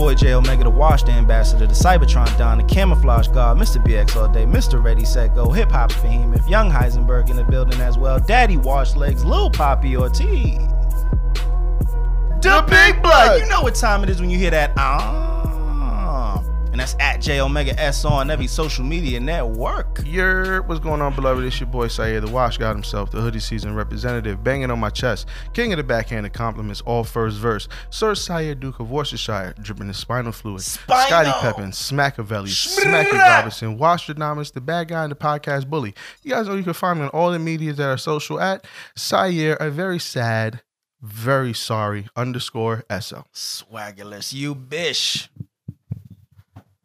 boy J Omega, the Washed Ambassador, the Cybertron Don, the Camouflage God, Mr. BX all day, Mr. Ready Set Go, Hip Hop's Behemoth, Young Heisenberg in the building as well, Daddy Wash Legs, Lil Poppy Ortiz. The Big Blood. You know what time it is when you hear that. Ah. And that's at J Omega S on every social media network. Yer, what's going on, beloved? It's your boy Syer, the Wash God himself, the hoodie season representative, banging on my chest, king of the backhanded compliments, all first verse. Sir Sire Duke of Worcestershire, dripping his spinal fluid. Spinal. Scotty Peppin, Smackavelli, Smacky Robinson, Wastronomics, the Domus, the bad guy in the podcast bully. You guys know you can find me on all the medias that are social at Sire, a very sad, very sorry underscore SO. Swaggerless, you bish.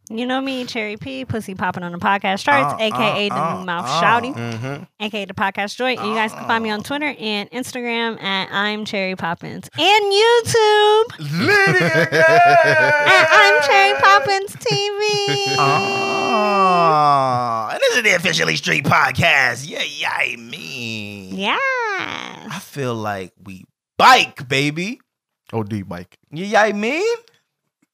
You know me, Cherry P, pussy popping on the podcast charts, Uh, aka uh, the uh, mouth uh. shouty, Mm-hmm. aka the podcast joint. And you guys can find me on Twitter and Instagram at I'm Cherry Poppins and YouTube Lydia at I'm Cherry Poppins TV. Ah, and this is the Officially Street Podcast. Yeah, yeah, I mean. Yes. I feel like we bike, baby. Oh, OD bike. Yeah, yeah, I mean.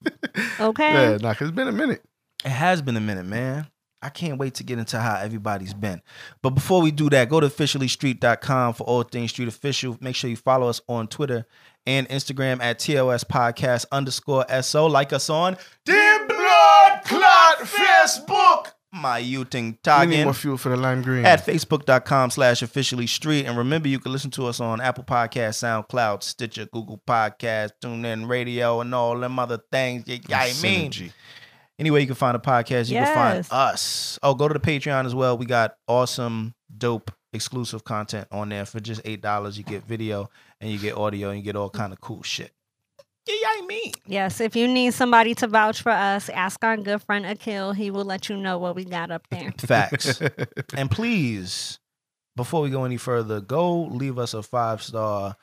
Okay. Yeah, nah, cause it's been a minute. It has been a minute, man. I can't wait to get into how everybody's been. But before we do that, go to officiallystreet.com for all things street official. Make sure you follow us on Twitter and Instagram at TOS podcast underscore SO. Like us on the Blood Clot Facebook. My Yuting We need Tagging more fuel for the lime green. at facebook.com slash officially street. And remember, you can listen to us on Apple Podcast, SoundCloud, Stitcher, Google Podcast, TuneIn Radio, and all them other things. Yeah, yeah, I mean. Synergy. Anyway, you can find a podcast. You can find us. Oh, go to the Patreon as well. We got awesome, dope, exclusive content on there for just eight dollars. You get video and you get audio and you get all kind of cool shit. Yeah, yeah, I mean. Yes, if you need somebody to vouch for us, ask our good friend Akil. He will let you know what we got up there. Facts. and please, before we go any further, go leave us a five star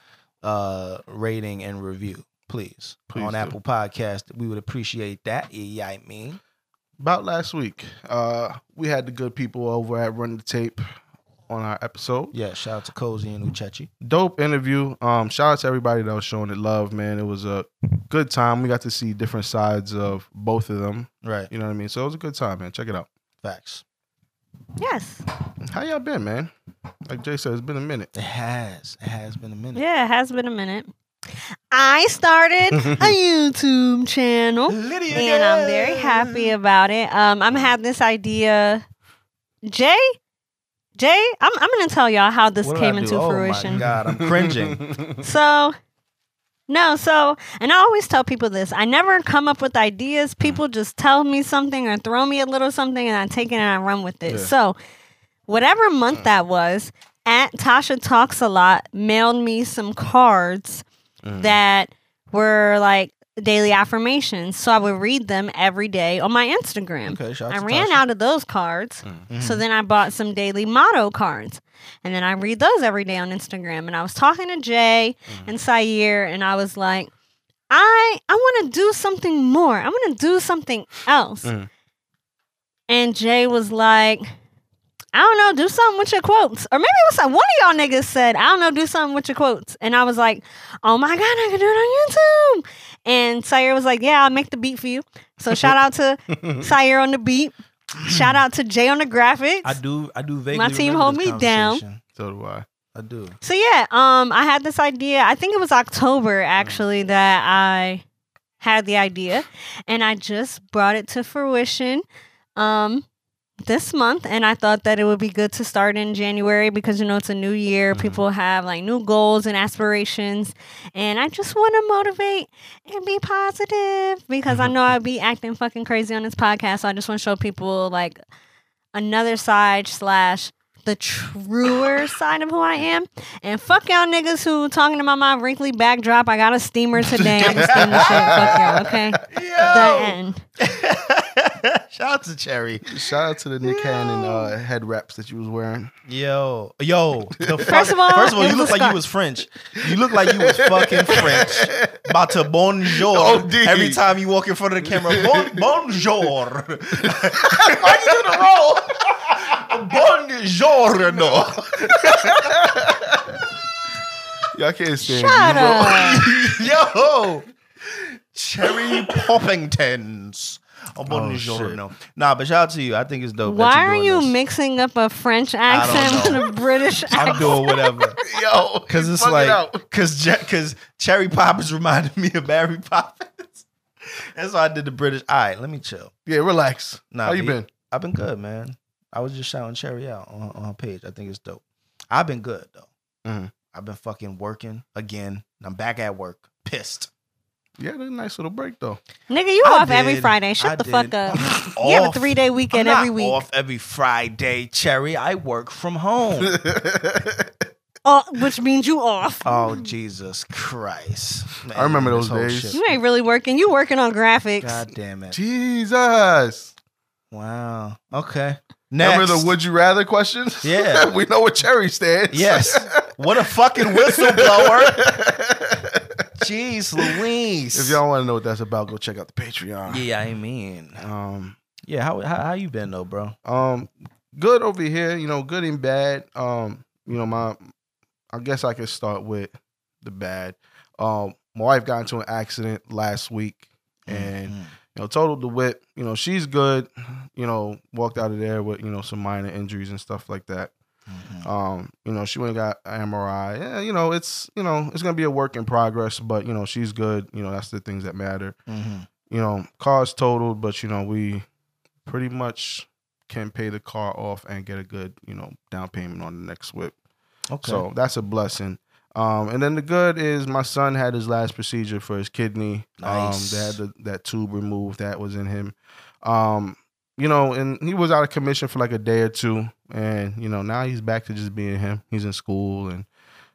uh rating and review, please, Please on do. Apple Podcast. We would appreciate that. Yeah, yeah, I mean. About last week, uh, we had the good people over at Run the Tape on our episode. Yeah, shout out to Cozy and Uchechi. Dope interview. Um, shout out to everybody that was showing it love, man. It was a good time. We got to see different sides of both of them. Right. You know what I mean? So it was a good time, man. Check it out. Facts. Yes. How y'all been, man? Like Jay said, it's been a minute. It has. It has been a minute. Yeah, it has been a minute. I started a YouTube channel. Lydia. and I'm very happy about it. Um, I'm had this idea. Jay, Jay, I'm I'm gonna tell y'all how this came into Oh my fruition. God, I'm cringing. So, no, so, and I always tell people this. I never come up with ideas. People just tell me something or throw me a little something, and I take it and I run with it. Yeah. So, whatever month that was, Aunt Tasha Talks a Lot mailed me some cards Mm. that were like daily affirmations. So I would read them every day on my Instagram. Okay, shout out I to ran Tasha. out of those cards. Mhm. So then I bought some daily motto cards. And then I read those every day on Instagram. And I was talking to Jay Mm-hmm. and Syer, and I was like, I I want to do something more. I want to do something else. Mhm. And Jay was like, I don't know, do something with your quotes. Or maybe it was like one of y'all niggas said, I don't know, do something with your quotes. And I was like, oh my God, I can do it on YouTube. And Syer was like, yeah, I'll make the beat for you. So shout out to Syer on the beat. Shout out to Jay on the graphics. I do. I do vaguely. My team hold me down. so do I. I do. So yeah, um, I had this idea. I think it was October actually that I had the idea, and I just brought it to fruition, um, this month. And I thought that it would be good to start in January because you know it's a new year. Mhm. People have like new goals and aspirations, and I just want to motivate and be positive because I know I'd be acting fucking crazy on this podcast. So I just want to show people like another side slash the truer side of who I am. And fuck y'all niggas who talking about my wrinkly backdrop. I got a steamer today. I'm gonna steam the shit. Fuck y'all, okay? The end. Shout out to Cherry. Shout out to the Nick Cannon uh, head wraps that you was wearing. Yo, yo. The First of all, first of all, you look like you was French. You look like you was fucking French. About to bonjour OD. every time you walk in front of the camera. Bon, bonjour. Why you do the roll? bonjour, no. Y'all can't stand Shut you, bro. up. Yo. Cherry Poppingtons. Oh, Oh, buongiorno. Nah, but shout out to you. I think it's dope. that Why you're are you this. mixing up a French accent know. with a British accent? I'm doing whatever. Yo, Cause it's like, out. cause, Je- cause Cherry Poppins reminded me of Mary Poppins. That's why I did the British. All right, let me chill. yeah, relax. Nah, How you he- been? I've been good, man. I was just shouting Cherry out on, on her page. I think it's dope. I've been good though. Mhm. I've been fucking working again. I'm back at work. Pissed. Yeah, that's a nice little break though. Nigga, you I off every. Friday. Shut I the did. fuck up. You have a three day I'm weekend not every week. off every Friday, Cherry. I work from home. Oh, which means you off. oh Jesus Christ! I remember those whole days. shit. You ain't really working. You working on graphics. God damn it! Jesus. Wow. Okay. Next. Remember the would you rather questions? Yeah. we know what cherry stands. Yes. What a fucking whistleblower. Jeez Louise. if y'all want to know what that's about, go check out the Patreon. Yeah, I mean. Um, Yeah, how, how how you been though, bro? um, good over here. You know, good and bad. Um, you know, my, I guess I could start with the bad. Um, my wife got into an accident last week, and Mhm. you know, totaled the whip. You know, she's good. You know, walked out of there with you know some minor injuries and stuff like that. Mhm. Um, you know, she went and got an MRI. Yeah, you know, it's you know, it's gonna be a work in progress, but you know, she's good. You know, that's the things that matter. Mhm. You know, car's totaled, but you know, we pretty much can pay the car off and get a good, you know, down payment on the next whip. Okay. So that's a blessing. Um, and then the good is my son had his last procedure for his kidney. Nice. Um, they had the, that tube removed that was in him. Um, you know, and he was out of commission for like a day or two, and you know now he's back to just being him. He's in school and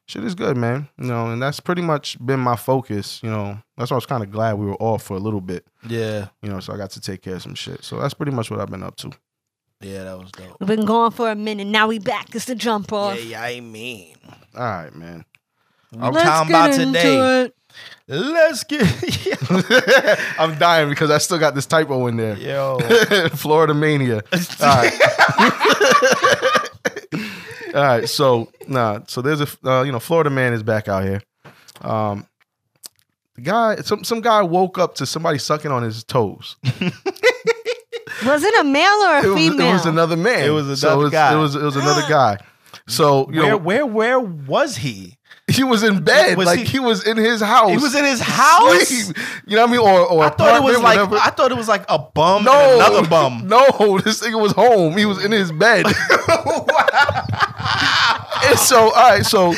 shit is good, man. You know, and that's pretty much been my focus. You know, that's why I was kind of glad we were off for a little bit. yeah, You know, so I got to take care of some shit. So that's pretty much what I've been up to. yeah, that was dope. We've been gone for a minute. Now we back. It's the jump off. Yeah, yeah, I mean. All right, man. We Let's talking get about into today. It. Let's get I'm dying because I still got this typo in there. yo. Florida mania. All right. All right. So nah. So there's a uh, you know Florida man is back out here. Um, the guy, some some guy woke up to somebody sucking on his toes. Was it a male or a It was, female? it was another man. It was So another it was, guy. It was it was another guy. So you where, know where, where was he? He was in bed, Was like he- he, was in his house. He was in his house. Sleep. You know what I mean? Or or I thought it was like whatever. I thought it was like a bum no, and another bum. No, this nigga was home. He was in his bed. and so, all right, so Yo,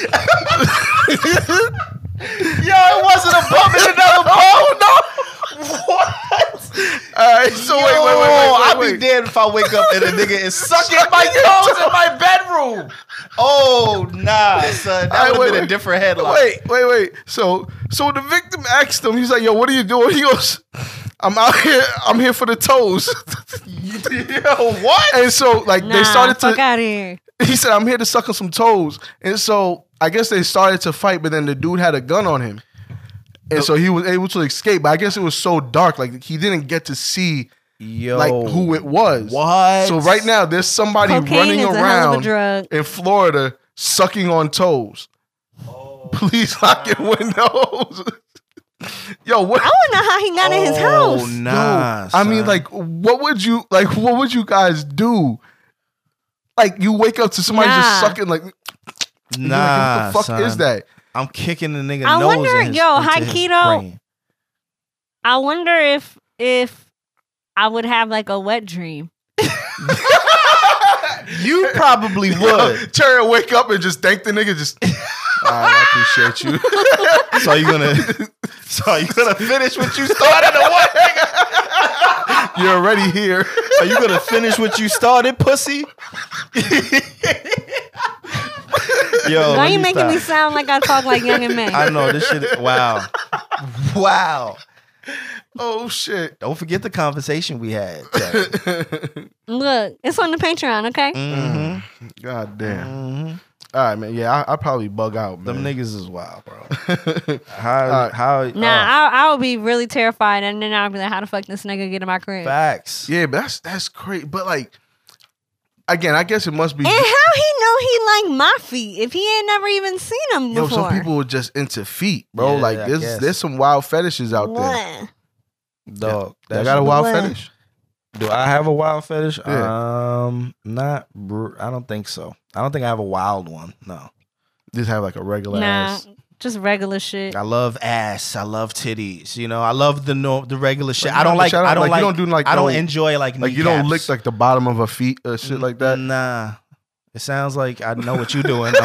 it wasn't a bum and another bum. no. What? All right, so Yo, wait, wait, wait, wait, I'd wait, be dead if I wake up and a nigga is sucking my toes in my bedroom. Oh nah, son, that All right, would wait, have been a wait. different headline. Wait, wait, wait. So, so the victim asked him. He's like, "Yo, what are you doing?" He goes, "I'm out here. I'm here for the toes." Yo, what? and so, like, Nah, they started fuck to. out of here. He said, "I'm here to suck on some toes." And so, I guess they started to fight, but then the dude had a gun on him, and so he was able to escape. But I guess it was so dark, like he didn't get to see Yo, like who it was. What? So right now, there's somebody Cocaine running is a hell of a around in Florida sucking on toes. Oh. Please lock your windows. Yo, what? I don't know how he got in his Oh, house. nah. Yo, I mean, like, what would you like? What would you guys do? Like, you wake up to somebody Nah. just sucking. Like, you're nah. like, what the fuck son. is that? I'm kicking the nigga I nose wonder- in his, yo, into high his keto- brain. I wonder if if I would have like a wet dream. You probably would. Cherry will wake up and just thank the nigga. Just, all right, I appreciate you. so you gonna, so you gonna finish what you started, or what? nigga? You're already here. Are you gonna finish what you started, pussy? Yo, Why let you me making me sound like I talk like young and May? I know this shit. Wow, wow. Oh shit. Don't forget the conversation we had. Look, it's on the Patreon, okay? Mm-hmm. God damn. Mm-hmm. All right, man. Yeah, I, I probably bug out, Them niggas is wild, bro. How? Alright. How? Nah, uh, I, I would be really terrified, and then I'd be like, "How the fuck this nigga get in my crib?" facts. yeah, but that's that's crazy. But like, again, I guess it must be. And how he know he like my feet if he ain't never even seen them before? Yo, some people are just into feet, bro. Yeah, like I there's guess. there's some wild fetishes out there. What? Dog. I got a wild What? fetish. Do I have a wild fetish? Yeah. Um, not. br- I don't think so. I don't think I have a wild one. No. Just have like a regular Nah, ass. Just regular shit. I love ass. I love titties. You know, I love the no, the regular shit. But I don't no, like. but I don't like, like. you don't do like I don't no- enjoy like Like you don't lick like the bottom of her feet or shit like that. Nah. It sounds like I know what you're doing.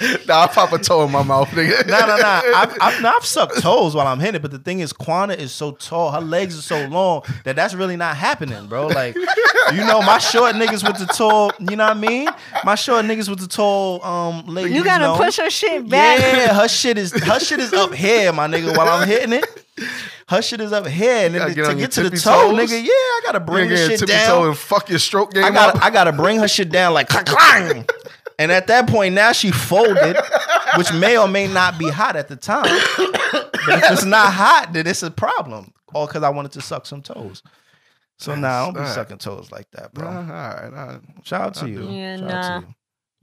though. nah, I pop a toe in my mouth, nigga. no, no, no. I've, I've, no, I've sucked toes while I'm hitting it, but the thing is, Quana is so tall. Her legs are so long that that's really not happening, bro. Like, you know, my short niggas with the tall, you know what I mean? My short niggas with the tall um ladies. you gotta know? push her shit back. Yeah, her shit is her shit is up here, my nigga. While I'm hitting it, her shit is up here, and then gotta get on your get to the toe, toes? nigga. Yeah, I gotta bring Bring her shit tippy down. toe and fuck your stroke game I got up. I gotta bring her shit down like clang, clang. And at that point, now she folded, which may or may not be hot at the time. But if it's not hot, then it's a problem. All because I wanted to suck some toes. So now I don't be Alright. sucking toes like that, bro. Nah, all right, all right. Shout out to you. Yeah, Shout nah. out to you.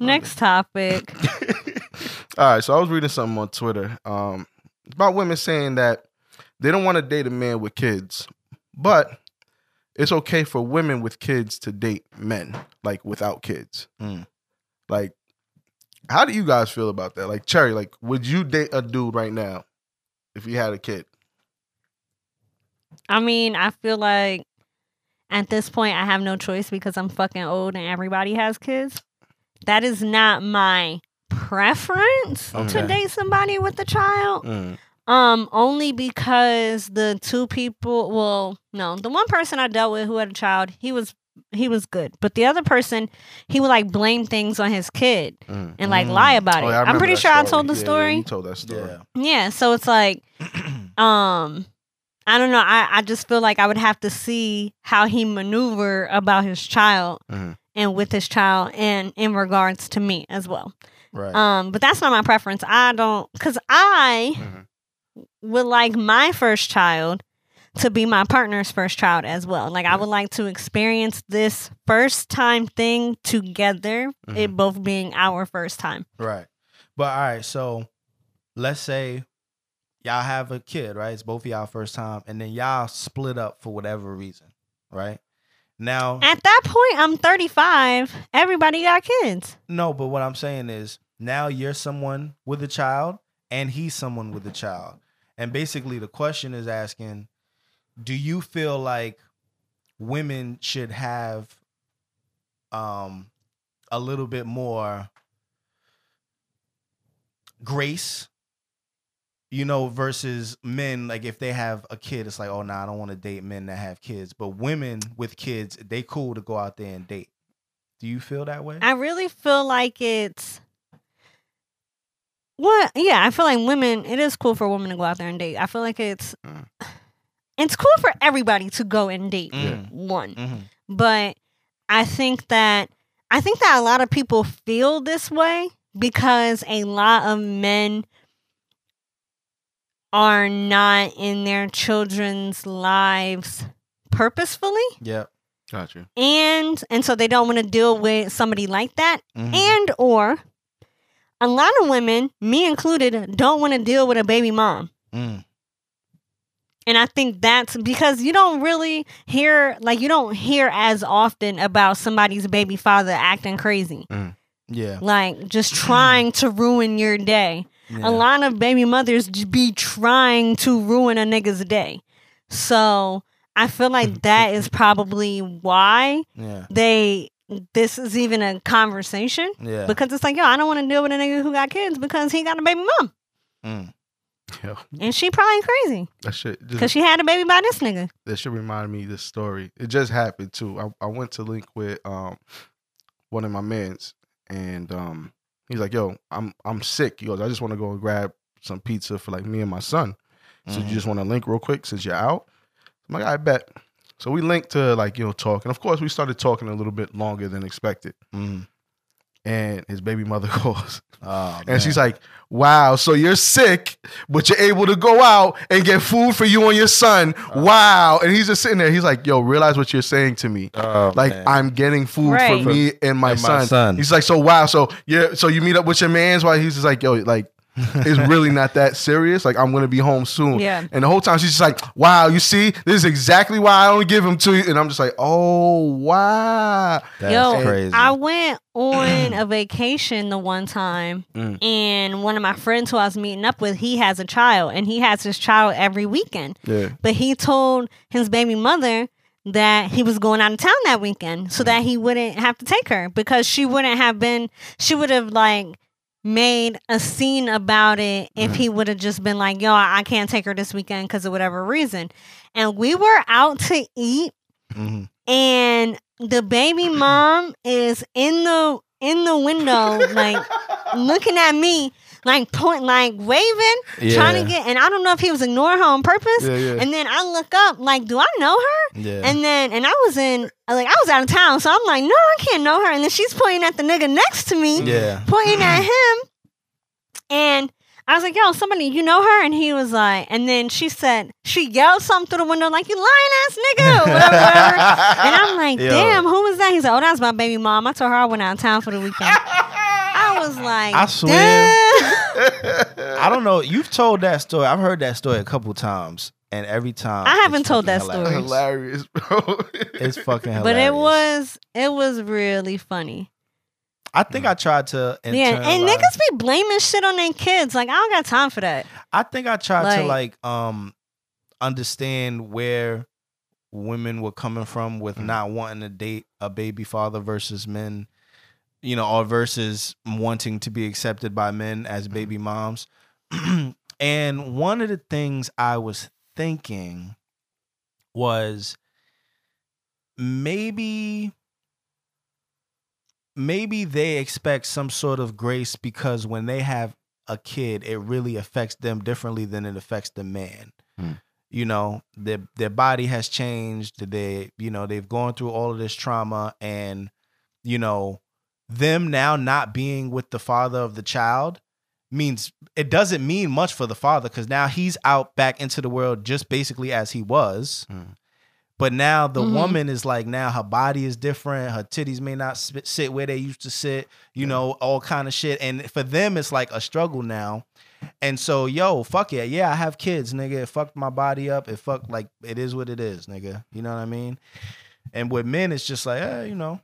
Next topic. All right, so I was reading something on Twitter um, about women saying that they don't want to date a man with kids, but it's okay for women with kids to date men like without kids. Mm. Like, how do you guys feel about that? Like, Cherry, like, would you date a dude right now if he had a kid? I mean, I feel like at this point I have no choice because I'm fucking old and everybody has kids. That is not my preference Okay. to date somebody with a child. Mm. Um, only because the two people, well, no, the one person I dealt with who had a child, he was he was good, but the other person, he would like blame things on his kid Mm. and like Mm. lie about Oh, it. yeah, I I'm pretty that sure I told the Yeah, yeah, story. you told that story. Yeah. Yeah, so it's like, um, I don't know. I, I just feel like I would have to see how he maneuver about his child Mhm. and with his child and in regards to me as well. Right. Um, but that's not my preference. I don't because I Mhm. would like my first child to be my partner's first child as well. Like I would like to experience this first time thing together, it mm-hmm. both being our first time. Right. But all right, so let's say y'all have a kid, right? It's both of y'all first time, and then y'all split up for whatever reason, right? Now, At that point, I'm 35. Everybody got kids. no, but what I'm saying is now you're someone with a child, and he's someone with a child. And basically, the question is asking Do you feel like women should have um, a little bit more grace you know, versus men, like if they have a kid, it's like, oh, nah, I don't want to date men that have kids. But women with kids, they cool to go out there and date. Do you feel that way? I really feel like it's what yeah, I feel like women it is cool for women to go out there and date. I feel like it's Mm. It's cool for everybody to go and date Mm. one. Mhm. But I think that I think that a lot of people feel this way because a lot of men are not in their children's lives purposefully Yep. Gotcha. and and so they don't want to deal with somebody like that Mhm. and or a lot of women me included don't want to deal with a baby mom Mm. And i think that's because you don't really hear like you don't hear as often about somebody's baby father acting crazy Yeah. like just trying to ruin your day yeah. a lot of baby mothers be trying to ruin a nigga's day so i feel like that is probably why Yeah. they this is even a conversation Yeah. because it's like yo i don't want to deal with a nigga who got kids because he got a baby mom Mm. Yeah, and she probably crazy that shit. Because she had a baby by this nigga that should remind me of this story. It just happened too. I, I went to link with um one of my mans, and um he's like, "Yo, I'm I'm sick." He goes, "I just want to go and grab some pizza for like me and my son." So Mhm. you just want to link real quick since you're out? I'm like, I bet. So we linked to like you know talk, and of course we started talking a little bit longer than expected. Mm. And his baby mother calls, Oh, and she's like, "Wow, so you're sick, but you're able to go out and get food for you and your son. Uh. Wow!" And he's just sitting there. He's like, "Yo, realize what you're saying to me. oh, Like man. I'm getting food Right. for me and my, And my son. son. He's like, "So wow, so yeah, so you meet up with your man's while he's just like, yo, like." It's really not that serious. Like I'm gonna be home soon. Yeah. And the whole time she's just like, "Wow, you see, this is exactly why I only give him to you." And I'm just like, "Oh wow." That's Yo, crazy. I went on a vacation the one time, Mm. and one of my friends who I was meeting up with, he has a child, and he has his child every weekend. Yeah. But he told his baby mother that he was going out of town that weekend so that he wouldn't have to take her because she wouldn't have been, she would have like made a scene about it if he would have just been like, yo, I can't take her this weekend because of whatever reason. And we were out to eat Mhm. and the baby mom is in the in the window like looking at me like point like waving trying to get and i don't know if he was ignoring her on purpose Yeah, yeah. and then i look up like do i know her Yeah. and then and i was in like i was out of town so i'm like no i can't know her and then she's pointing at the nigga next to me yeah. pointing at him and I was like, yo, somebody, you know her? And he was like, and then she said, she yelled something through the window, like, you lying ass nigga, whatever, whatever. And I'm like, Yo. damn, who was that? He's like, oh, that's my baby mom. I told her I went out of town for the weekend. I was like, I swear. damn. I don't know. You've told that story. I've heard that story a couple times, and every time I haven't told fucking that story. hilarious. Hilarious, bro. It's fucking hilarious. But it was, it was really funny. I think I tried to. Yeah, and internalize- niggas be blaming shit on their kids. Like, I don't got time for that. I think I tried to Like- like um understand where women were coming from with Mhm. not wanting to date a baby father versus men, you know, or versus wanting to be accepted by men as baby moms. and one of the things I was thinking was maybe maybe they expect some sort of grace because when they have a kid, it really affects them differently than it affects the man. Hmm. You know, their their body has changed. They, you know, they've gone through all of this trauma, and you know, them now not being with the father of the child means it doesn't mean much for the father because now he's out back into the world just basically as he was. Hmm. But now the Mhm. woman is like now her body is different. Her titties may not sit where they used to sit. You Yeah. know, all kind of shit. And for them, it's like a struggle now. And so, yo, fuck yeah, yeah, I have kids, nigga. It fucked my body up. It fucked like it is what it is, nigga. You know what I mean? And with men, it's just like, eh, you know,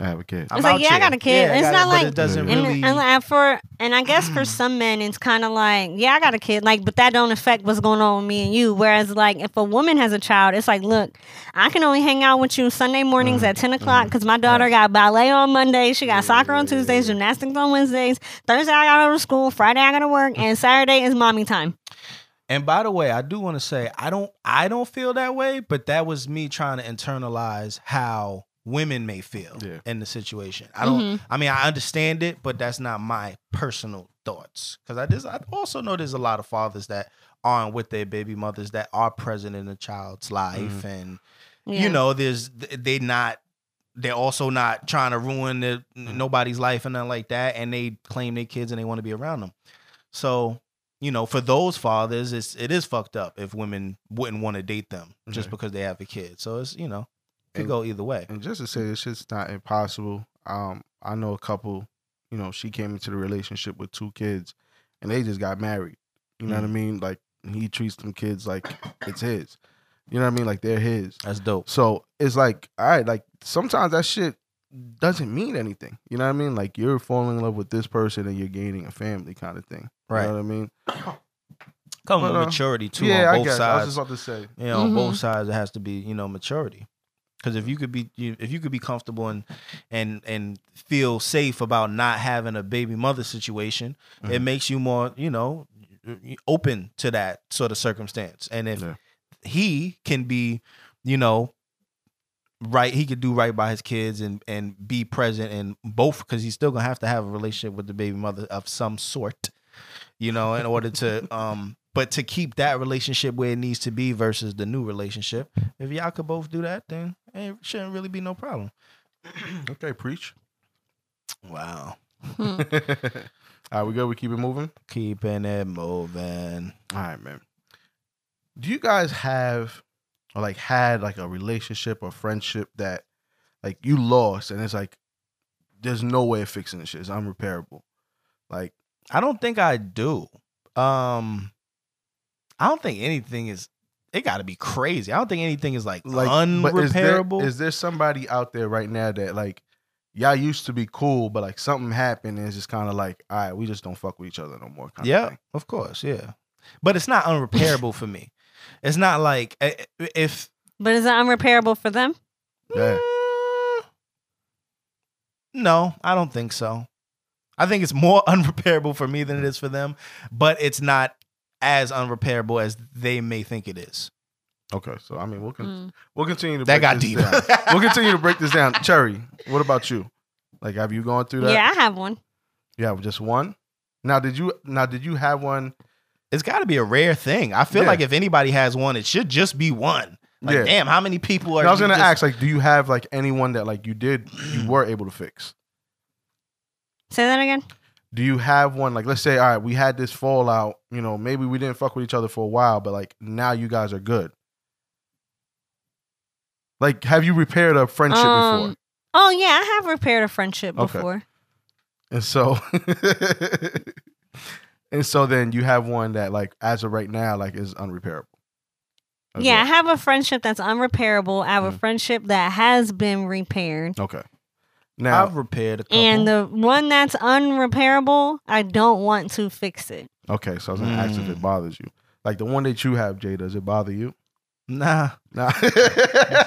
I have a kid. I'm It's like, out yeah, I got a kid. I It's not it, but like- it doesn't And, really. and, and for and I guess for some men it's kind of like yeah I got a kid like but that don't affect what's going on with me and you. Whereas like if a woman has a child it's like look I can only hang out with you Sunday mornings at ten o'clock mm-hmm. because my daughter got ballet on Monday. She got soccer on Tuesdays gymnastics on Wednesdays. Thursday I gotta go to school. Friday I gotta work. And Saturday is mommy time. And by the way, I do want to say I don't I don't feel that way, but that was me trying to internalize how women may feel Yeah. in the situation. I don't Mhm. I mean I understand it, but that's not my personal thoughts. Cuz I just I also know there's a lot of fathers that aren't with their baby mothers that are present in a child's life and Yeah. you know there's they not they're also not trying to ruin the, nobody's life and nothing like that and they claim their kids and they want to be around them so you know for those fathers it's it is fucked up if women wouldn't want to date them just Okay. because they have a kid so it's you know it could And- go either way And just to say, this shit's not impossible. Um, I know a couple. You know, she came into the relationship with two kids, and they just got married. You know what I Mm. mean? Like he treats them kids like it's his. You know what I mean? Like they're his. that's dope So it's like, all right, like sometimes that shit doesn't mean anything. You know what I mean? Like you're falling in love with this person and you're gaining a family kind of thing. Right. You know what I mean? come But, with uh, maturity too yeah, on I both guess. I was sides just about to say. you know on both Mhm. sides it has to be you know maturity because if you could be you, if you could be comfortable and and and feel safe about not having a baby mother situation it Mhm. makes you more you know open to that sort of circumstance and if Yeah. he can be you know right he could do right by his kids and and be present in both because he's still gonna have to have a relationship with the baby mother of some sort you know in order to um but to keep that relationship where it needs to be versus the new relationship if y'all could both do that then it shouldn't really be no problem Okay, preach. wow all right, we good. We keep it moving. keeping it moving All right, man. Do you guys have or like had like a relationship or friendship that like you lost and it's like there's no way of fixing this shit. It's unrepairable. Like I don't think I do. Um, I don't think anything is. It got to be crazy. I don't think anything is like, Like, but is there, unrepairable. is there somebody out there right now that like y'all used to be cool, but like something happened and it's just kind of like, all right, we just don't fuck with each other no more. Kind yeah, Of thing. of course, yeah. But it's not unrepairable for me. It's not like eh, eh, if But is it unrepairable for them? Yeah. Mm, no, I don't think so. I think it's more unrepairable for me than it is for them, but it's not as unrepairable as they may think it is. Okay, so I mean, we'll con- Mm. we'll continue to That break got this deep. down. we'll continue to break this down. Cherry, what about you? Like, have you gone through that? Yeah, I have one. Yeah, just one. Now, did you now did you have one? It's got to be a rare thing. I feel Yeah. like if anybody has one, it should just be one. Like, Yeah. damn, how many people are? And I was gonna just- ask, like, do you have like anyone that like you did you were able to fix? Say that again. Do you have one like let's say, all right, we had this fallout, you know, maybe we didn't fuck with each other for a while, but like now you guys are good. Like, have you repaired a friendship before? Um, Oh yeah, I have repaired a friendship Okay. before. And so and so then you have one that like as of right now, like is unrepairable. As Yeah, I have a friendship that's unrepairable. I have a Mhm. friendship that has been repaired. Okay. Now I've repaired a couple. And the one that's unrepairable, I don't want to fix it. Okay, so I was gonna ask if Mm. it bothers you. Like the one that you have, Jay, does it bother you? nah, Nah.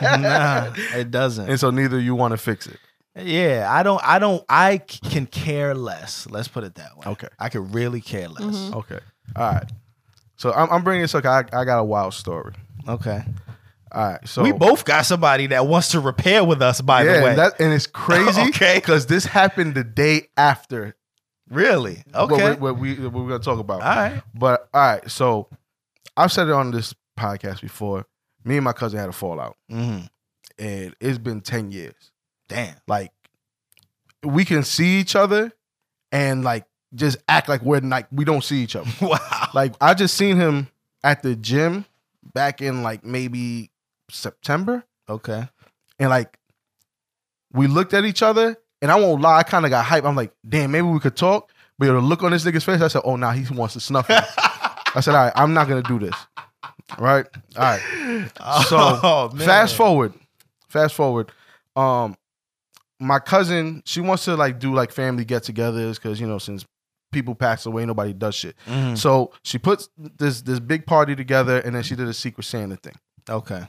nah, it doesn't. And so neither you want to fix it. Yeah, I don't. I don't. I c- can care less. Let's put it that way. Okay. I could really care less. Mhm. Okay. All right. So I'm, I'm bringing this up. I, I got a wild story. Okay. All right. So we both got somebody that wants to repair with us. By yeah, the way, and, that, and it's crazy. Okay. Because this happened the day after. really okay. we, what we what we're gonna talk about. All right. But all right. So I've said it on this podcast before. Me and my cousin had a fallout, hmm and it's been ten years. Damn. like we can see each other and like just act like we're like we don't see each other. Wow. Like I just seen him at the gym back in like maybe September Okay. and like we looked at each other and I won't lie, I kind of got hype. I'm like, damn, maybe we could talk. But the look on this nigga's face, I said, oh, nah, he wants to snuff me. I said, all right, I'm not gonna do this. Right? All right. So Oh, fast forward fast forward um my cousin she wants to like do like family get-togethers because you know since people pass away nobody does shit Mhm. so she puts this this big party together and then she did a secret santa thing Okay.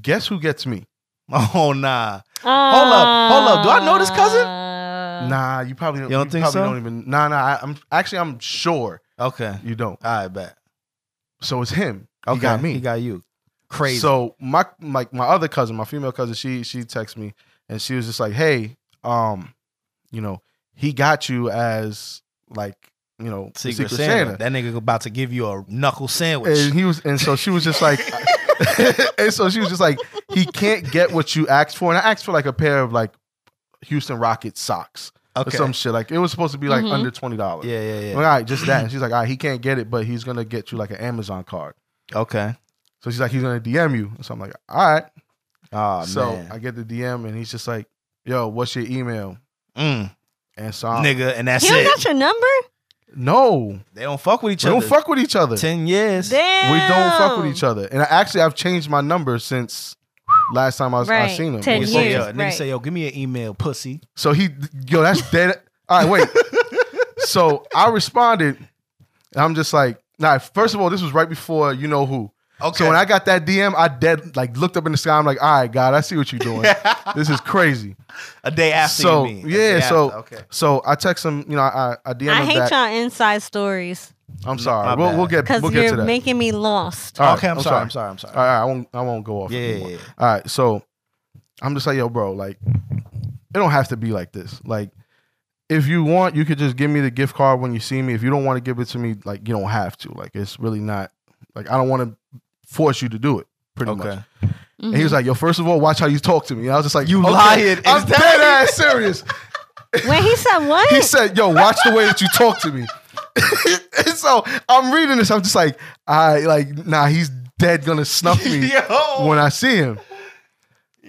Guess who gets me Oh nah. Hold up, hold up. Do I know this cousin? nah you probably don't. You don't think probably so? don't even nah nah I, i'm actually i'm sure Okay. you don't I bet. so it's him Okay. he got me He got you. Crazy. So my like my other cousin, my female cousin, she she texted me and she was just like, "Hey, um, you know, he got you as like you know the Secret, Santa. That nigga about to give you a knuckle sandwich. And he was, and so she was just like, and so she was just like, he can't get what you asked for, and I asked for like a pair of like Houston Rockets socks or some shit. Like it was supposed to be like Mhm. under twenty dollars. yeah, yeah, yeah. All right, just that. And she's like, all right, he can't get it, but he's gonna get you like an Amazon card. Okay. So she's like, he's gonna DM you. So I'm like, all right. Oh so man. I get the DM and he's just like, yo, what's your email? Mm, And so I'm, nigga, and that's He don't it. got your number? No, They don't fuck with each we other. don't fuck with each other. Ten years. Damn. We don't fuck with each other. And I, actually, I've changed my number since last time I, was, I Right. seen him. Ten Nigga We say, spoke. years. yo, nigga right. say, yo, give me an email, pussy. So he, yo, that's dead. All right, wait. so I responded, and I'm just like, nah. First of all, this was right before you know who. Okay. So when I got that DM, I dead like looked up in the sky. I'm like, all right, God, I see what you're doing. this is crazy. a day after So, you mean. Yeah, day so- okay. So I text him, you know, I, I DM I him hate back. y'all inside stories I'm my sorry. We'll, bad. we'll get because we'll get you're to that. making me lost. All right, okay, I'm, I'm sorry, sorry. I'm sorry. I'm sorry. All right, I won't I won't go off. Yeah, anymore. yeah, yeah. All right, so I'm just like, yo, bro, like, it don't have to be like this. Like, if you want, you could just give me the gift card when you see me. If you don't want to give it to me, like, you don't have to. Like, it's really not. Like, I don't want to force you to do it. Pretty Okay. much. Mm-hmm. And he was like, yo, first of all, watch how you talk to me. And I was just like, You okay, lying. I'm Is that- dead ass serious. Wait, he said what? He said, "Yo, watch the way that you talk to me." and so I'm reading this. I'm just like, I like, nah, he's dead gonna snuff me when I see him.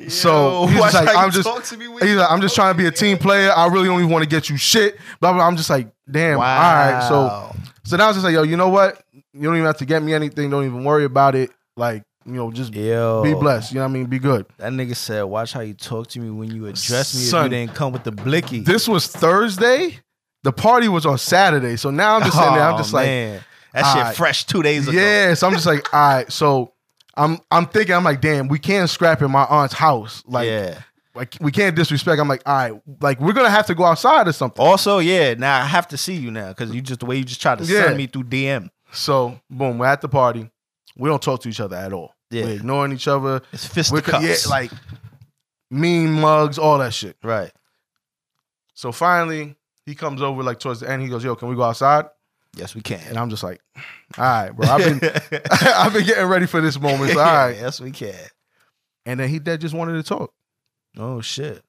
So, he's like, I'm just- talk to me He's like, I'm just trying to be a team player. I really don't even want to get you shit. Blah blah. I'm just like, damn. All right. So so now it's just like, yo, you know what? You don't even have to get me anything. Don't even worry about it. Like, you know, just yo, be blessed. You know what I mean? Be good. That nigga said, "Watch how you talk to me when you address me. if you didn't come with the blicky." This was Thursday. The party was on Saturday. So now I'm just sitting there. I'm Oh, just like, man. that shit alright. fresh two days ago. yeah. So I'm just like, all right. So I'm I'm thinking, I'm like, damn, we can't scrap in my aunt's house. Like, yeah. like we can't disrespect. I'm like, all right, like we're gonna have to go outside or something. Also, yeah. Now I have to see you now because you just the way you just try to Yeah. send me through DM. So boom, we're at the party. We don't talk to each other at all. Yeah. We're ignoring each other. It's fisticuffs. yeah, like mean mugs, all that shit. right. So finally, he comes over like towards the end. He goes, "Yo, can we go outside?" Yes, we can. And I'm just like, "All right, bro. I've been I've been getting ready for this moment. So, all right." Yes, we can. And then he just wanted to talk. Oh shit.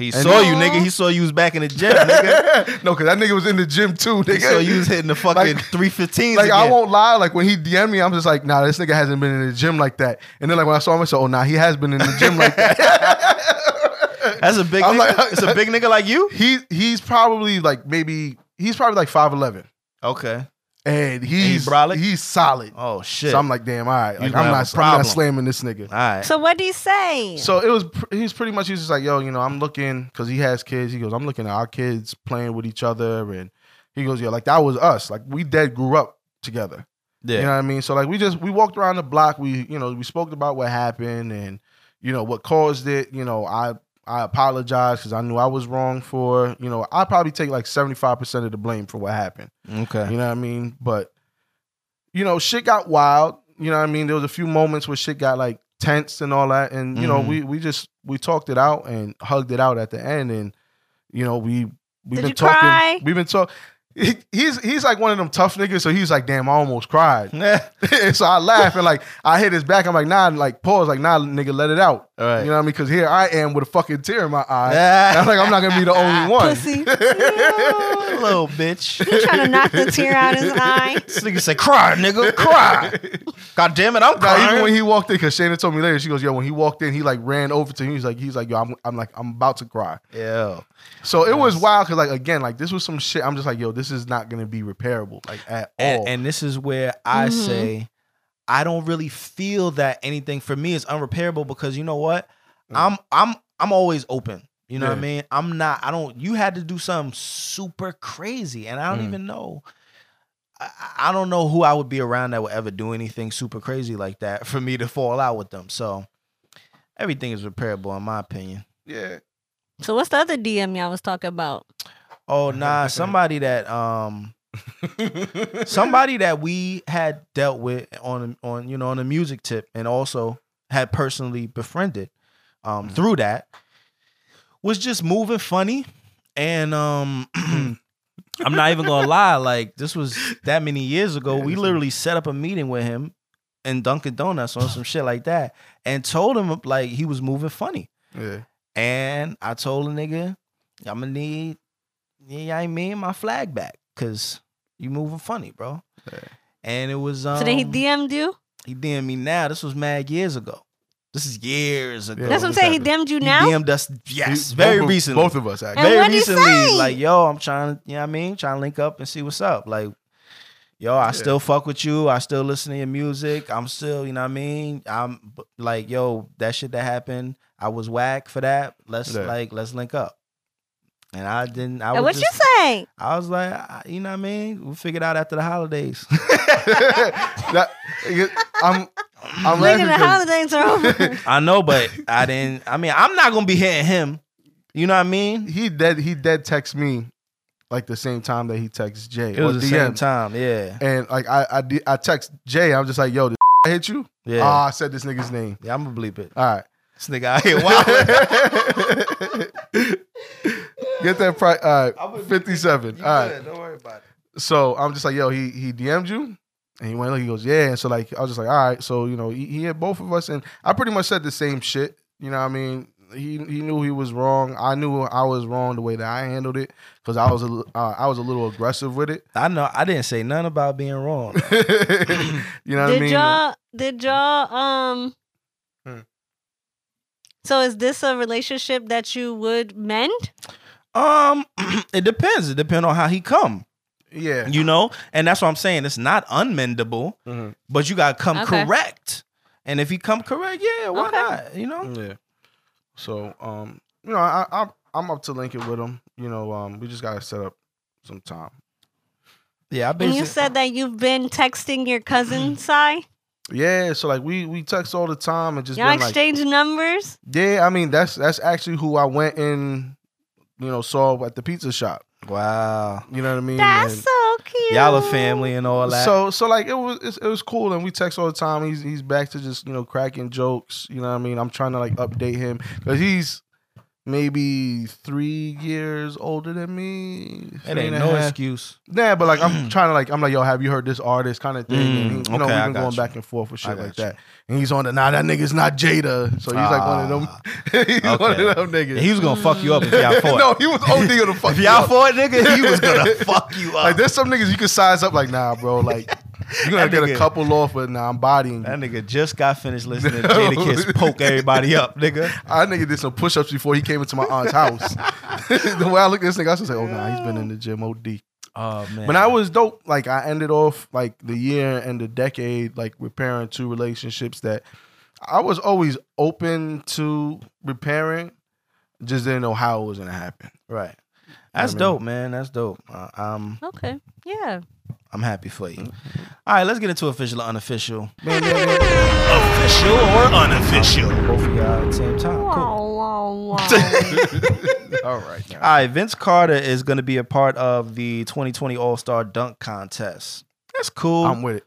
He And- saw you, nigga. He saw you was back in the gym, nigga. no, because that nigga was in the gym too. He Nigga. saw you was hitting the fucking Like- three fifteen. like I won't lie, like when he DM me, I'm just like, nah, this nigga hasn't been in the gym like that. And then like when I saw him, I said, oh nah, he has been in the gym like that. That's a big I'm nigga. like- it's a big nigga like you. he he's probably like maybe he's probably like five eleven, Okay. And he's brolic? he's solid. Oh shit. So I'm like, damn, all right, like, I'm not a I'm not slamming this nigga. All right. So what do you say? So it was pr- he's pretty much he's just like, yo, you know, I'm looking because he has kids. He goes, I'm looking at our kids playing with each other, and he goes, yeah, like that was us. Like we dead grew up together. yeah. You know what I mean? So like we just we walked around the block. We you know we spoke about what happened and you know what caused it. You know I I apologize because I knew I was wrong for you know I probably take like seventy five percent of the blame for what happened. okay. You know what I mean? But you know shit got wild. You know what I mean? There was a few moments where shit got like tense and all that, and you know Mhm. we we just we talked it out and hugged it out at the end, and you know we we've Did been you talking. cry? We've been talking. He, he's he's like one of them tough niggas, so he's like, damn, I almost cried. and so I laugh and like I hit his back. I'm like, nah, like pause, like nah, nigga, let it out. All right. You know what I mean? Because here I am with a fucking tear in my eye. Yeah. And I'm like, I'm not gonna be the only one. Pussy. little bitch. He trying to knock the tear out of his eye. This nigga say, "Cry, nigga, cry." God damn it, I'm Nah, even when he walked in, because Shayna told me later, she goes, "Yo, when he walked in, he like ran over to him. He's like, he's like, yo, I'm, I'm like, I'm about to cry." yeah. So it was wild because like again, like this was some shit. I'm just like, yo, this is not gonna be repairable, like at all. And, and this is where I Mhm. say I don't really feel that anything for me is unrepairable because you know what? Mm. I'm I'm I'm always open. You know what I mean? I'm not I don't you had to do something super crazy and I don't Mm. even know I, I don't know who I would be around that would ever do anything super crazy like that for me to fall out with them. So everything is repairable in my opinion. yeah, So what's the other DM y'all was talking about? Oh nah, somebody that um somebody that we had dealt with on on you know on a music tip and also had personally befriended um Mhm. through that was just moving funny and um I'm not even gonna lie like this was that many years ago Yeah, we literally set up a meeting with him in Dunkin' Donuts on some shit like that and told him like he was moving funny yeah. and I told the nigga, I'm gonna need, yeah, I mean, my flag back because you moving funny, bro. Yeah. And it was um, So then he DM'd you? he DM'd me now. This was mad years ago. This is years ago. Yeah, That's what I'm this saying. He. DM'd you He now? DM'd us, yes, He- very both recently. Both of us actually. And very what'd he recently, say? like, yo, I'm trying to, you know what I mean? Trying to link up and see what's up. Like, yo, I Yeah. still fuck with you. I still listen to your music. I'm still, you know what I mean? I'm like, yo, that shit that happened, I was whack for that. Let's Yeah. like, let's link up. And I didn't. I was what just, you say? I was like, I- you know what I mean? We'll figure it out after the holidays. that, I'm I'm Nigga, the holidays are over. I know, but I didn't. I mean, I'm not gonna be hitting him. You know what I mean? he dead he dead text me like the same time that he texts Jay. It was or the same time. Yeah, And like I I, I text Jay, I'm just like, yo, did I hit you? yeah. Ah, I said this nigga's name. yeah, I'm gonna bleep it. All right. This nigga out here wild. Get that price. All right, fifty-seven. All right. Don't worry about it. So I'm just like, yo, he he DM'd you, and he went. He goes, yeah. And so like, I was just like, all right. So you know, he, he hit both of us, and I pretty much said the same shit. You know, what I mean, he he knew he was wrong. I knew I was wrong the way that I handled it because I was a uh, I was a little aggressive with it. I know. I didn't say nothing about being wrong. you know what I mean? did mean? y'all did y'all um Hmm. So is this a relationship that you would mend? Um, it depends. It depends on how he come. Yeah. You know, and that's what I'm saying. It's not unmendable, Mhm. but you gotta come Okay. correct. And if he come correct, yeah, why Okay. not? You know, Yeah. So, um, you know, I, I I'm up to linking with him. You know, um, we just gotta set up some time. yeah. I And basically you said that you've been texting your cousin, Sai. Yeah. So like we we text all the time and just Y'all been like, exchange numbers. yeah. I mean, that's that's actually who I went and you know saw at the pizza shop. wow, You know what I mean? That's And- so cute. y'all a family and all that. So so like it was it's- it was cool and we text all the time. He's he's back to just you know cracking jokes. You know what I mean? I'm trying to like update him because he's maybe three years older than me. it ain't no half. excuse. Nah, but like I'm trying to like I'm like yo, have you heard this artist kind of thing? and Mm, he, you know okay, we've been going you. back and forth with shit like you. that. And he's on the nah that nigga's not Jada. So he's like one of them. he's one of them niggas. He was gonna fuck you up if y'all fought. no, he was OD gonna fuck if you y'all fought, nigga, he was gonna fuck you up. Like there's some niggas you can size up like nah, bro. Like you're gonna That get nigga- a couple off, but nah, I'm bodying that nigga just got finished listening to Jadakiss poke everybody up, nigga. I nigga did some push-ups before he came into my aunt's house. the way I look at this nigga, I was just like, oh nah, he's been in the gym OD. Oh man. But I was dope. Like I ended off like the year and the decade, like repairing two relationships that I was always open to repairing, just didn't know how it was gonna happen. right. That's I mean- dope, man. That's dope. Uh, um, Okay. Yeah. I'm happy for you. Mm-hmm. All right, let's get into official or unofficial. Official or unofficial? Both of y'all at the same time. Cool. Wow, wow, wow. All right. All right, Vince Carter is going to be a part of the 2020 All Star Dunk Contest. That's cool. I'm with it.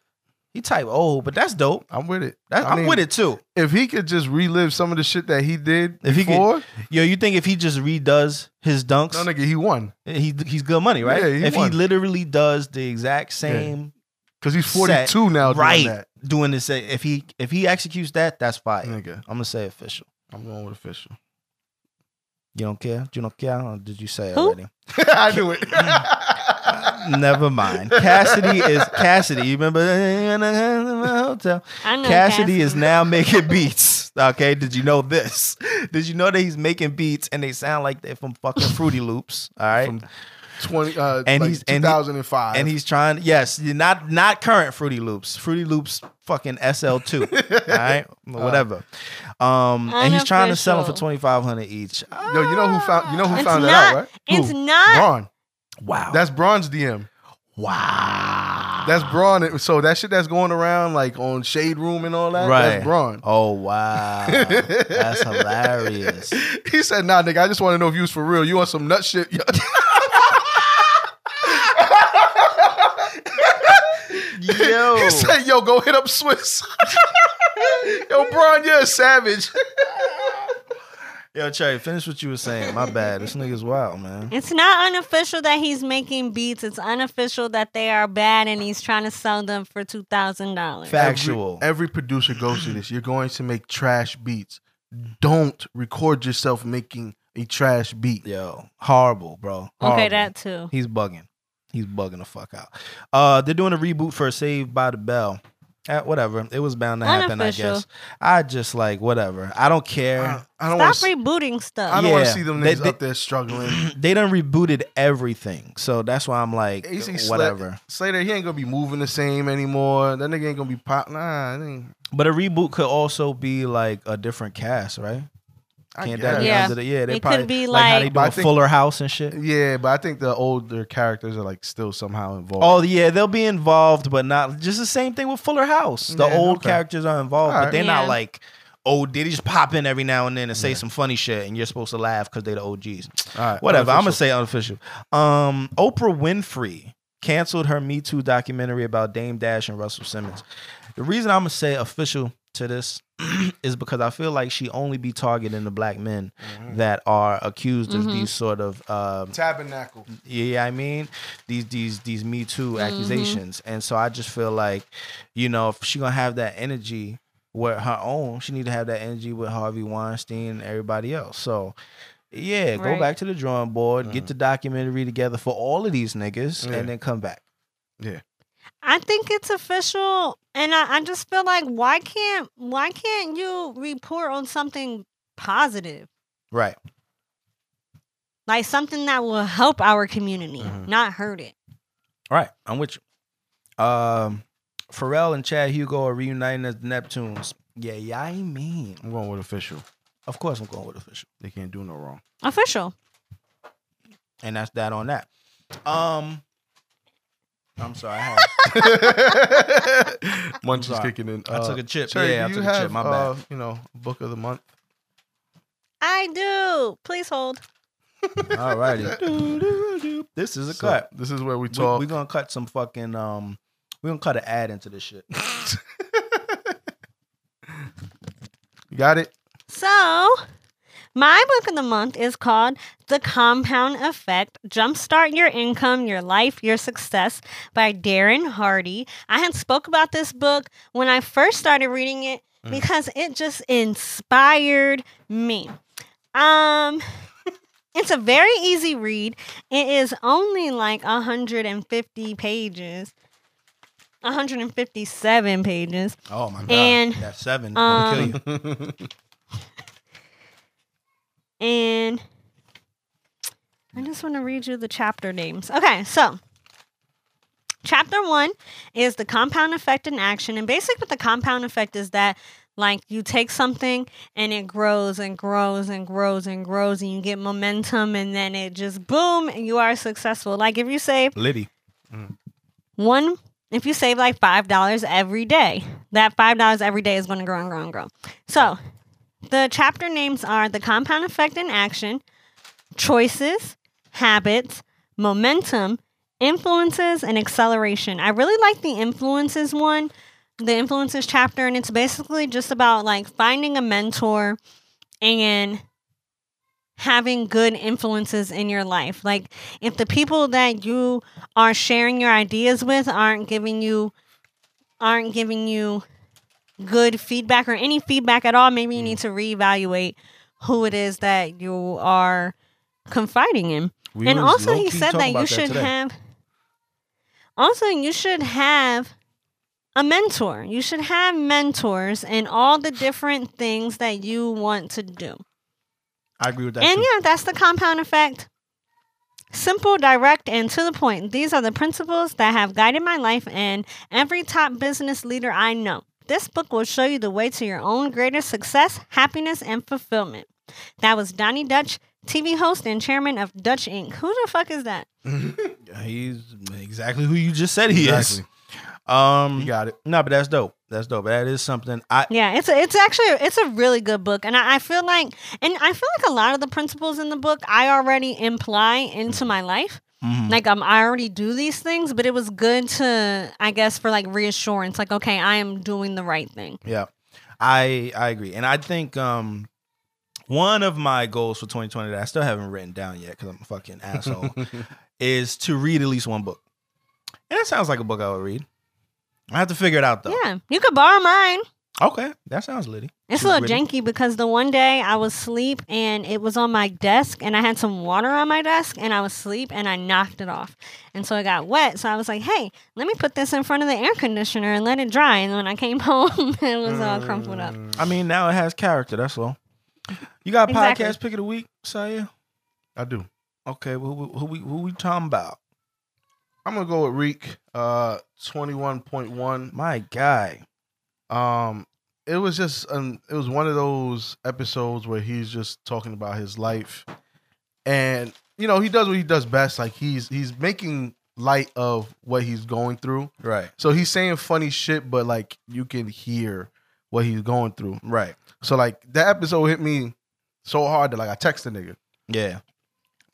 He type old, but that's dope. I'm with it. That's, I I'm mean, with it too. If he could just relive some of the shit that he did If he could- before, Yo, you think if he just redoes his dunks, no nigga, he won he he's good money, right? Yeah, he if won. he literally does the exact same, because he's Set. 42 now. Doing right, that. doing this, uh, if he if he executes that, that's fire. nigga. I'm gonna say official. I'm going with official. You don't care? You don't care? Or did you say Who? already? I knew it. Never mind. Cassidy is Cassidy. You remember the hotel? I know Cassidy is now making beats. Okay, did you know this? Did you know that he's making beats and they sound like they're from fucking Fruity Loops? All right, From 20 uh And like he's- and he- 2005 and he's trying. Yes, not not current Fruity Loops. Fruity Loops fucking SL two. all right, whatever. Um, and he's trying to sell them for twenty five hundred each. Yo, you know who found you know who It's found that out, right? It's Who? not. Braun. Wow, That's Braun's DM. wow. That's Braun. So that shit that's going around like on Shade Room and all that. Right. That's Braun. Oh wow, that's hilarious. He said, "Nah, nigga, I just want to know if you was for real. You want some nut shit?" Yo, he said, "Yo, go hit up Swiss." Yo, Braun, you're a savage. Yo, Cherry, finish what you were saying. My bad. This nigga's wild, man. It's not unofficial that he's making beats. It's unofficial that they are bad and he's trying to sell them for two thousand dollars. Factual. Every, every producer goes through this. You're going to make trash beats. Don't record yourself making a trash beat. Yo, horrible, bro. Okay, that too. He's bugging. He's bugging the fuck out. Uh, they're doing a reboot for Saved by the Bell. Uh, whatever. It was bound to happen, I guess. I just like whatever. I don't care. I, I don't want Stop to. rebooting stuff. I don't want to Yeah. see them They- niggas they- up there struggling. they done rebooted everything, so that's why I'm like, AC whatever. Slater, he ain't gonna be moving the same anymore. That nigga ain't gonna be pop. Nah, it ain't. But a reboot could also be like a different cast, right? I Can't guess. that be Yeah. under the yeah? They It could probably be like, how they like- But I doing think- Fuller House and shit. Yeah, but I think the older characters are like still somehow involved. Oh yeah, they'll be involved, but not just the same thing with Fuller House. The Yeah, old okay. characters are involved, but they're not like oh, they just pop in every now and then and say some funny shit, and you're supposed to laugh because they're the OGs. All right, Whatever. I'm gonna say unofficial. Um, Oprah Winfrey canceled her Me Too documentary about Dame Dash and Russell Simmons. The reason I'm gonna say official to this is because I feel like she only be targeting the black men Mm-hmm. that are accused of Mhm. these sort of um, tabernacle. yeah, I mean these these these Me Too accusations, and so I just feel like, you know, if she gonna have that energy with her own, she need to have that energy with Harvey Weinstein and everybody else. So, yeah, go Right. back to the drawing board, get the documentary together for all of these niggas, Yeah. and then come back. I think it's official, and I, I just feel like why can't why can't you report on something positive, Right. like something that will help our community, Mhm. not hurt it. Right. I'm with you. Um, Pharrell and Chad Hugo are reuniting as the Neptunes. Yeah, yeah, I mean. I'm going with official. Of course, I'm going with official, They can't do no wrong. Official. and that's that on that. Um, I'm sorry. I had, Munch is sorry. kicking in. I took a chip. Cherry, yeah, I took you a have, chip. My uh, bad. you know, book of the month. I do. Please hold. All righty. This is a So, cut. This is where we We, talk. we're gonna cut some fucking um. We're gonna cut an ad into this shit. you got it. So, my book of the month is called The Compound Effect Jumpstart Your Income, Your Life, Your Success by Darren Hardy. I had spoke about this book when I first started reading it Mm. because it just inspired me. Um it's a very easy read. It is only like 150 pages. 157 pages. Oh my god. And, that's seven. Um, kill you. And I just want to read you the chapter names. Okay, so chapter one is the compound effect in action. And basically, what the compound effect is that, like, you take something and it grows and grows and grows and grows, and you get momentum, and then it just boom, and you are successful. Like, if you save Liddy. Mm. one, if you save like $5 every day, that $5 every day is going to grow and grow and grow. So, the chapter names are The Compound Effect in Action, Choices, Habits, Momentum, Influences, and Acceleration. I really like the influences one, the influences chapter, and it's basically just about like finding a mentor and having good influences in your life. Like, if the people that you are sharing your ideas with aren't giving you aren't giving you good feedback or any feedback at all, maybe you mm. need to reevaluate who it is that you are confiding in. We and also he said that you should have also you should have a mentor. You should have mentors in all the different things that you want to do. I agree with that. And too. yeah, that's the compound effect. Simple, direct, and to the point. These are the principles that have guided my life and every top business leader I know. This book will show you the way to your own greater success, happiness, and fulfillment. That was Donny Deutsch, TV host and chairman of Deutsch Inc. Who the fuck is that? He's exactly who you just said he Exactly. is. Um, You got it. no, but that's dope. That's dope. That is something I. Yeah, it's a, it's actually it's a really good book, and I, I feel like and I feel like a lot of the principles in the book I already imply into my life. Mhm. Like um, I already do these things, but it was good to, I guess, for like reassurance. Like, okay, I am doing the right thing. Yeah, I I agree, and I think um one of my goals for 2020 that I still haven't written down yet because I'm a fucking asshole is to read at least one book. And that sounds like a book I would read. I have to figure it out though. Yeah, you could borrow mine. Okay, that sounds litty. It's a little Really? janky because the one day I was asleep and it was on my desk and I had some water on my desk and I was asleep and I knocked it off. And so it got wet. So I was like, hey, let me put this in front of the air conditioner and let it dry. And when I came home, it was all crumpled up. I mean, now it has character. That's all. You got a Exactly. podcast pick of the week, Syer? I do. Okay, well, who, who we who we talking about? I'm gonna go with Reek. Uh, twenty one point one. My guy. Um, it was just um, it was one of those episodes where he's just talking about his life, and you know he does what he does best. Like he's he's making light of what he's going through. Right, So he's saying funny shit, but like you can hear what he's going through. right. So like that episode hit me so hard that like I text the nigga. Yeah,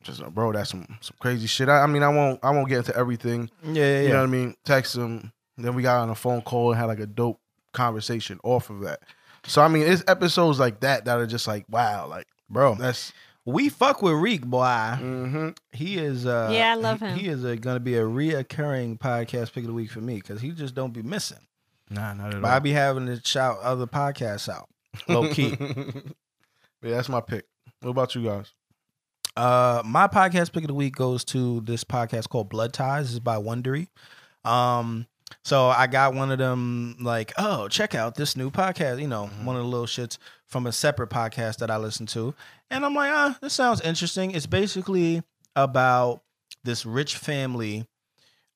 Just like, bro, that's some some crazy shit. I, I mean, I won't I won't get into everything. yeah, yeah. You yeah. know what I mean? Text him. Then we got on a phone call and had like a dope conversation off of that. So I mean, it's episodes like that that are just like, wow, like Bro, that's we fuck with Reek, boy. mm-hmm. He is. uh Yeah, I love he- him. He is uh, going to be a reoccurring podcast pick of the week for me because he just don't be missing. nah, not at But I be having to shout other podcasts out, low key. yeah, that's my pick. What about you guys? Uh, my podcast pick of the week goes to this podcast called Blood Ties. This is by Wondery. Um, So I got one of them like, oh, check out this new podcast. You know, Mhm. one of the little shits from a separate podcast that I listen to, and I'm like, ah, this sounds interesting. It's basically about this rich family,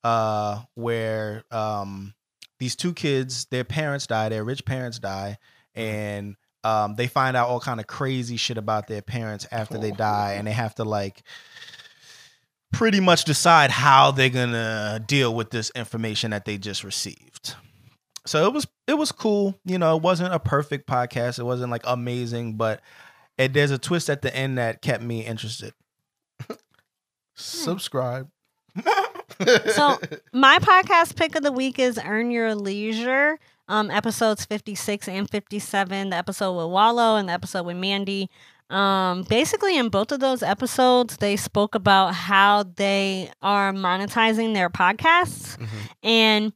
uh, where um these two kids, their parents die, their rich parents die, and um, they find out all kind of crazy shit about their parents after they die, and they have to like pretty much decide how they're gonna deal with this information that they just received. So it was it was cool. You know, it wasn't a perfect podcast. It wasn't like amazing, but it, there's a twist at the end that kept me interested. Subscribe. So my podcast pick of the week is Earn Your Leisure. Um, episodes 56 and 57, the episode with Wallo and the episode with Mandii. Um, basically in both of those episodes, they spoke about how they are monetizing their podcasts. Mhm. And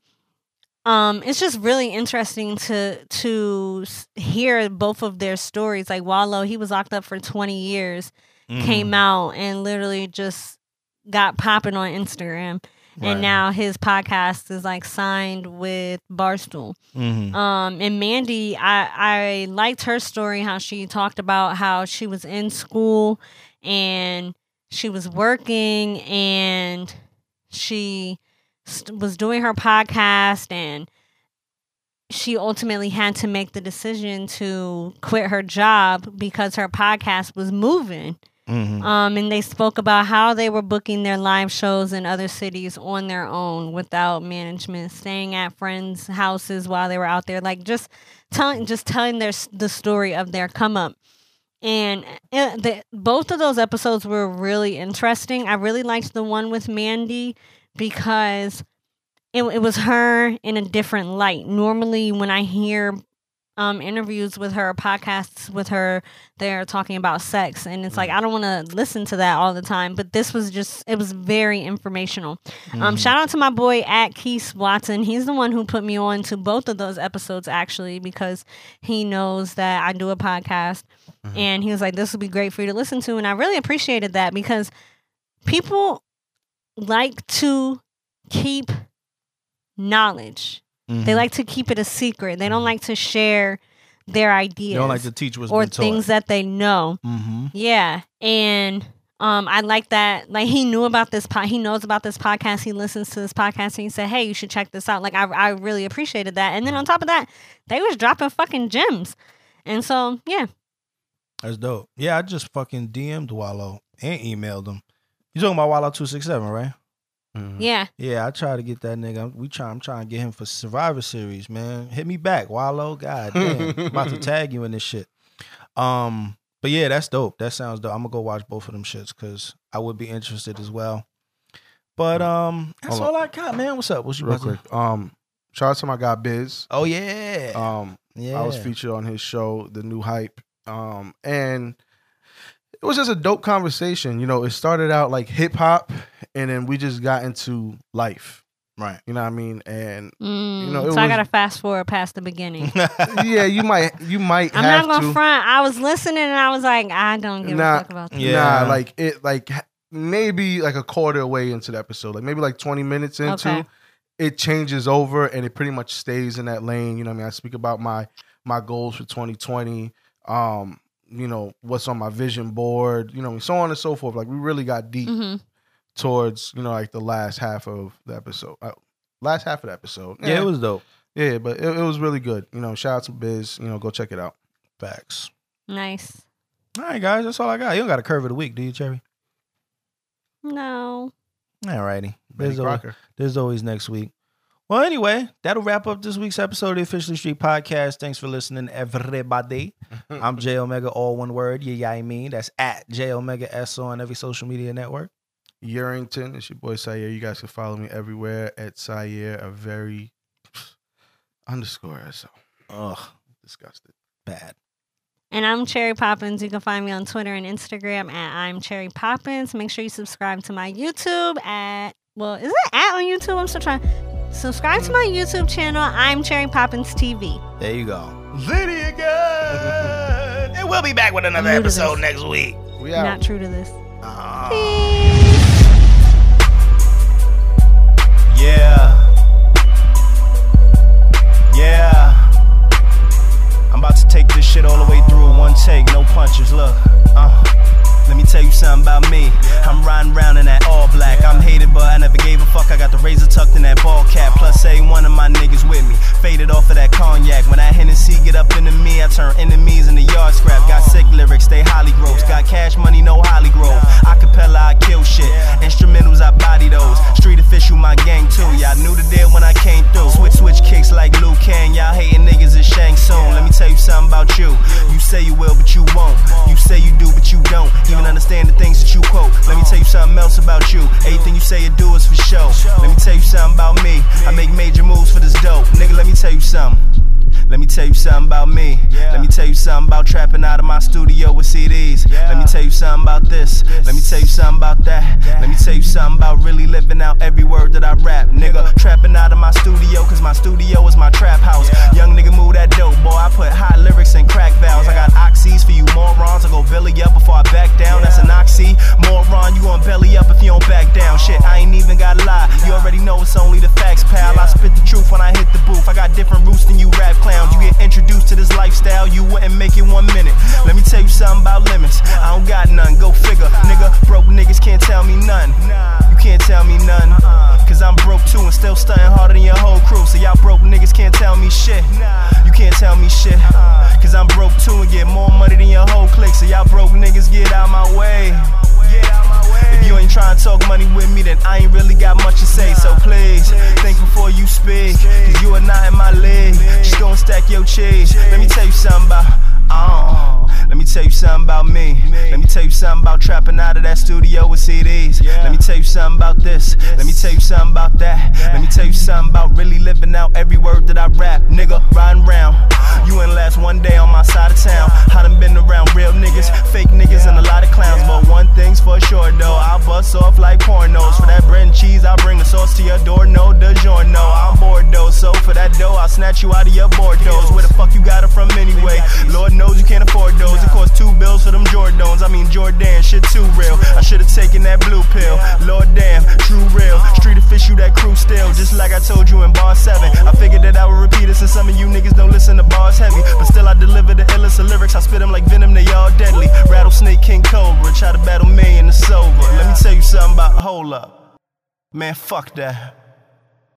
um, it's just really interesting to to hear both of their stories. Like Wallo, he was locked up for 20 years, Mm-hmm. came out and literally just got popping on Instagram Right. and now his podcast is like signed with Barstool. Mhm. Um, and Mandii, I I liked her story how she talked about how she was in school and she was working and she st- was doing her podcast and she ultimately had to make the decision to quit her job because her podcast was moving. Mhm. Um, and they spoke about how they were booking their live shows in other cities on their own without management, staying at friends' houses while they were out there, like just telling, just telling their the story of their come up. And uh, the, both of those episodes were really interesting. I really liked the one with Mandii because it, it was her in a different light. Normally, when I hear um, interviews with her, podcasts with her, they're talking about sex, and it's like I don't want to listen to that all the time. But this was just it was very informational. Um, Mhm. shout out to my boy at Keith Watson. He's the one who put me on to both of those episodes actually because he knows that I do a podcast, Mhm. and he was like, "This would be great for you to listen to," and I really appreciated that because people like to keep knowledge. Mhm. They like to keep it a secret. They don't like to share their ideas. They don't like to teach what's or things that they know. Mm-hmm. Yeah, and um, I like that. Like he knew about this pod. He knows about this podcast. He listens to this podcast, and he said, "Hey, you should check this out." Like I, I really appreciated that. And then on top of that, they was dropping fucking gems. And so, yeah, That's dope. Yeah, I just fucking DM'd Wallo and emailed him. You talking about Wallo two six seven, right? Mhm. yeah, Yeah, I try to get that nigga. We try. I'm trying to get him for Survivor Series, man. Hit me back, Wallo. God damn, I'm about to tag you in this shit. Um, but yeah, that's dope. That sounds dope. I'm gonna go watch both of them shits because I would be interested as well. But um, that's all I got, man. What's up? What's your Real quick. Um, shout out to my guy Biz. Oh yeah, Um, yeah. I was featured on his show, The New Hype. Um, and it was just a dope conversation. You know, it started out like hip hop, and then we just got into life. right. You know what I mean? And Mm, know, it so I gotta fast forward past the beginning. yeah, you might you might I'm have not gonna to. front. I was listening and I was like, I don't give Nah, a fuck about this. Yeah. Nah, like it like maybe like a quarter way into the episode, like maybe like 20 minutes into Okay. it changes over and it pretty much stays in that lane. You know what I mean? I speak about my my goals for 2020. Um, you know, what's on my vision board, you know, so on and so forth. Like we really got deep hmm towards, you know, like the last half of the episode. Uh, last half of the episode. yeah, it was dope. yeah, but it, it was really good. You know, shout out to Biz, you know, go check it out. Facts. Nice. All right, guys, that's all I got. You don't got a curve of the week, do you, Cherry? No. All righty. Betty There's always, there's always next week. Well, anyway, that'll wrap up this week's episode of the Officially Street Podcast. Thanks for listening, everybody. I'm J Omega, all one word. Yeah, yeah, I mean. That's at J Omega S on every social media network. Yerington. It's your boy Syer. You guys can follow me everywhere at Syer, a very underscore. So Ugh, disgusted. bad. And I'm Cherry Poppins. You can find me on Twitter and Instagram at I'm Cherry Poppins. Make sure you subscribe to my YouTube at well, is it at on YouTube? I'm still trying. Subscribe to my YouTube channel. I'm Cherry Poppins TV. There you go. Lydia Gunn. and we'll be back with another I'm new to episode next week. We out. Not true to this. Ah. Yeah. Yeah. I'm about to take this shit all the way through one take, no punches. Look. Uh. Let me tell you something about me. I'm riding around in that all black. I'm hated, but I never gave a fuck. I got the razor tucked in that ball cap. Uh-huh. Plus, say one of my niggas with me. Faded off of that cognac. When that Hennessy get up into me, I turn enemies into yard scrap. Got uh-huh. sick lyrics, they Holly Groves. Got cash money, no Hollygrove. Acapella, I kill shit. Instrumentals, I body those. Uh-huh. Street official, my gang too. Y'all knew the deal when I came through. Switch, switch kicks like Liu Kang. Y'all hating niggas is Shang Tsung. Let me tell you something about you. You say you will, but you won't. You say you do, but you don't. Even understand the things that you quote. Let me tell you something else about you. Everything you say or do is for show. Let me tell you something about me. I make major moves for this dope. Nigga, let me tell you something. Let me tell you something about me. Let me tell you something about trapping out of my studio with CDs. Let me tell you something about this. Let me tell you something about that. Let me tell you something about really living out every word that I rap. Nigga, trapping out of my studio, cause my studio is my trap house. Young nigga, move that dope, boy. I put hot lyrics and crack valves. I got oxys for you morons. I go belly up before I back down. That's an oxy. Moron, you gon' belly up if you don't back down. Shit, I ain't even gotta lie. You already know it's only the facts, pal. I spit the truth when I hit. I shit. Cause I'm broke too and get more money than your whole clique. So y'all broke niggas get out my way. If you ain't trying to talk money with me, then I ain't really got much to say. So please, think before you speak. Cause you are not in my league. Just go and stack your cheese. Let me tell you something about. Uh, let me tell you something about me. Let me tell you something about trapping out of that studio with CDs. Let me tell you something about this. Let me tell you something about that. Let me tell you something about really living out every word that I rap. Nigga, one day on my side of town. I done been around real niggas, fake niggas, and a lot of clowns. But one thing's for sure though, I'll bust off like pornos. For that bread and cheese, I'll bring the sauce to your door. No DiGiorno, that dough, I'll snatch you out of your doors. Where the fuck you got it from anyway? Lord knows you can't afford those. It costs two bills for them Jordans. I mean Jordan, shit too real. I should've taken that blue pill. Lord damn, true real. Street official, that crew still. Just like I told you in bar seven. I figured that I would repeat it since some of you niggas don't listen to bars heavy. But still I deliver the illest of lyrics. I spit them like venom, they all deadly. Rattlesnake, King Cobra. Try to battle me and it's over. Let me tell you something about hold up. Man, fuck that.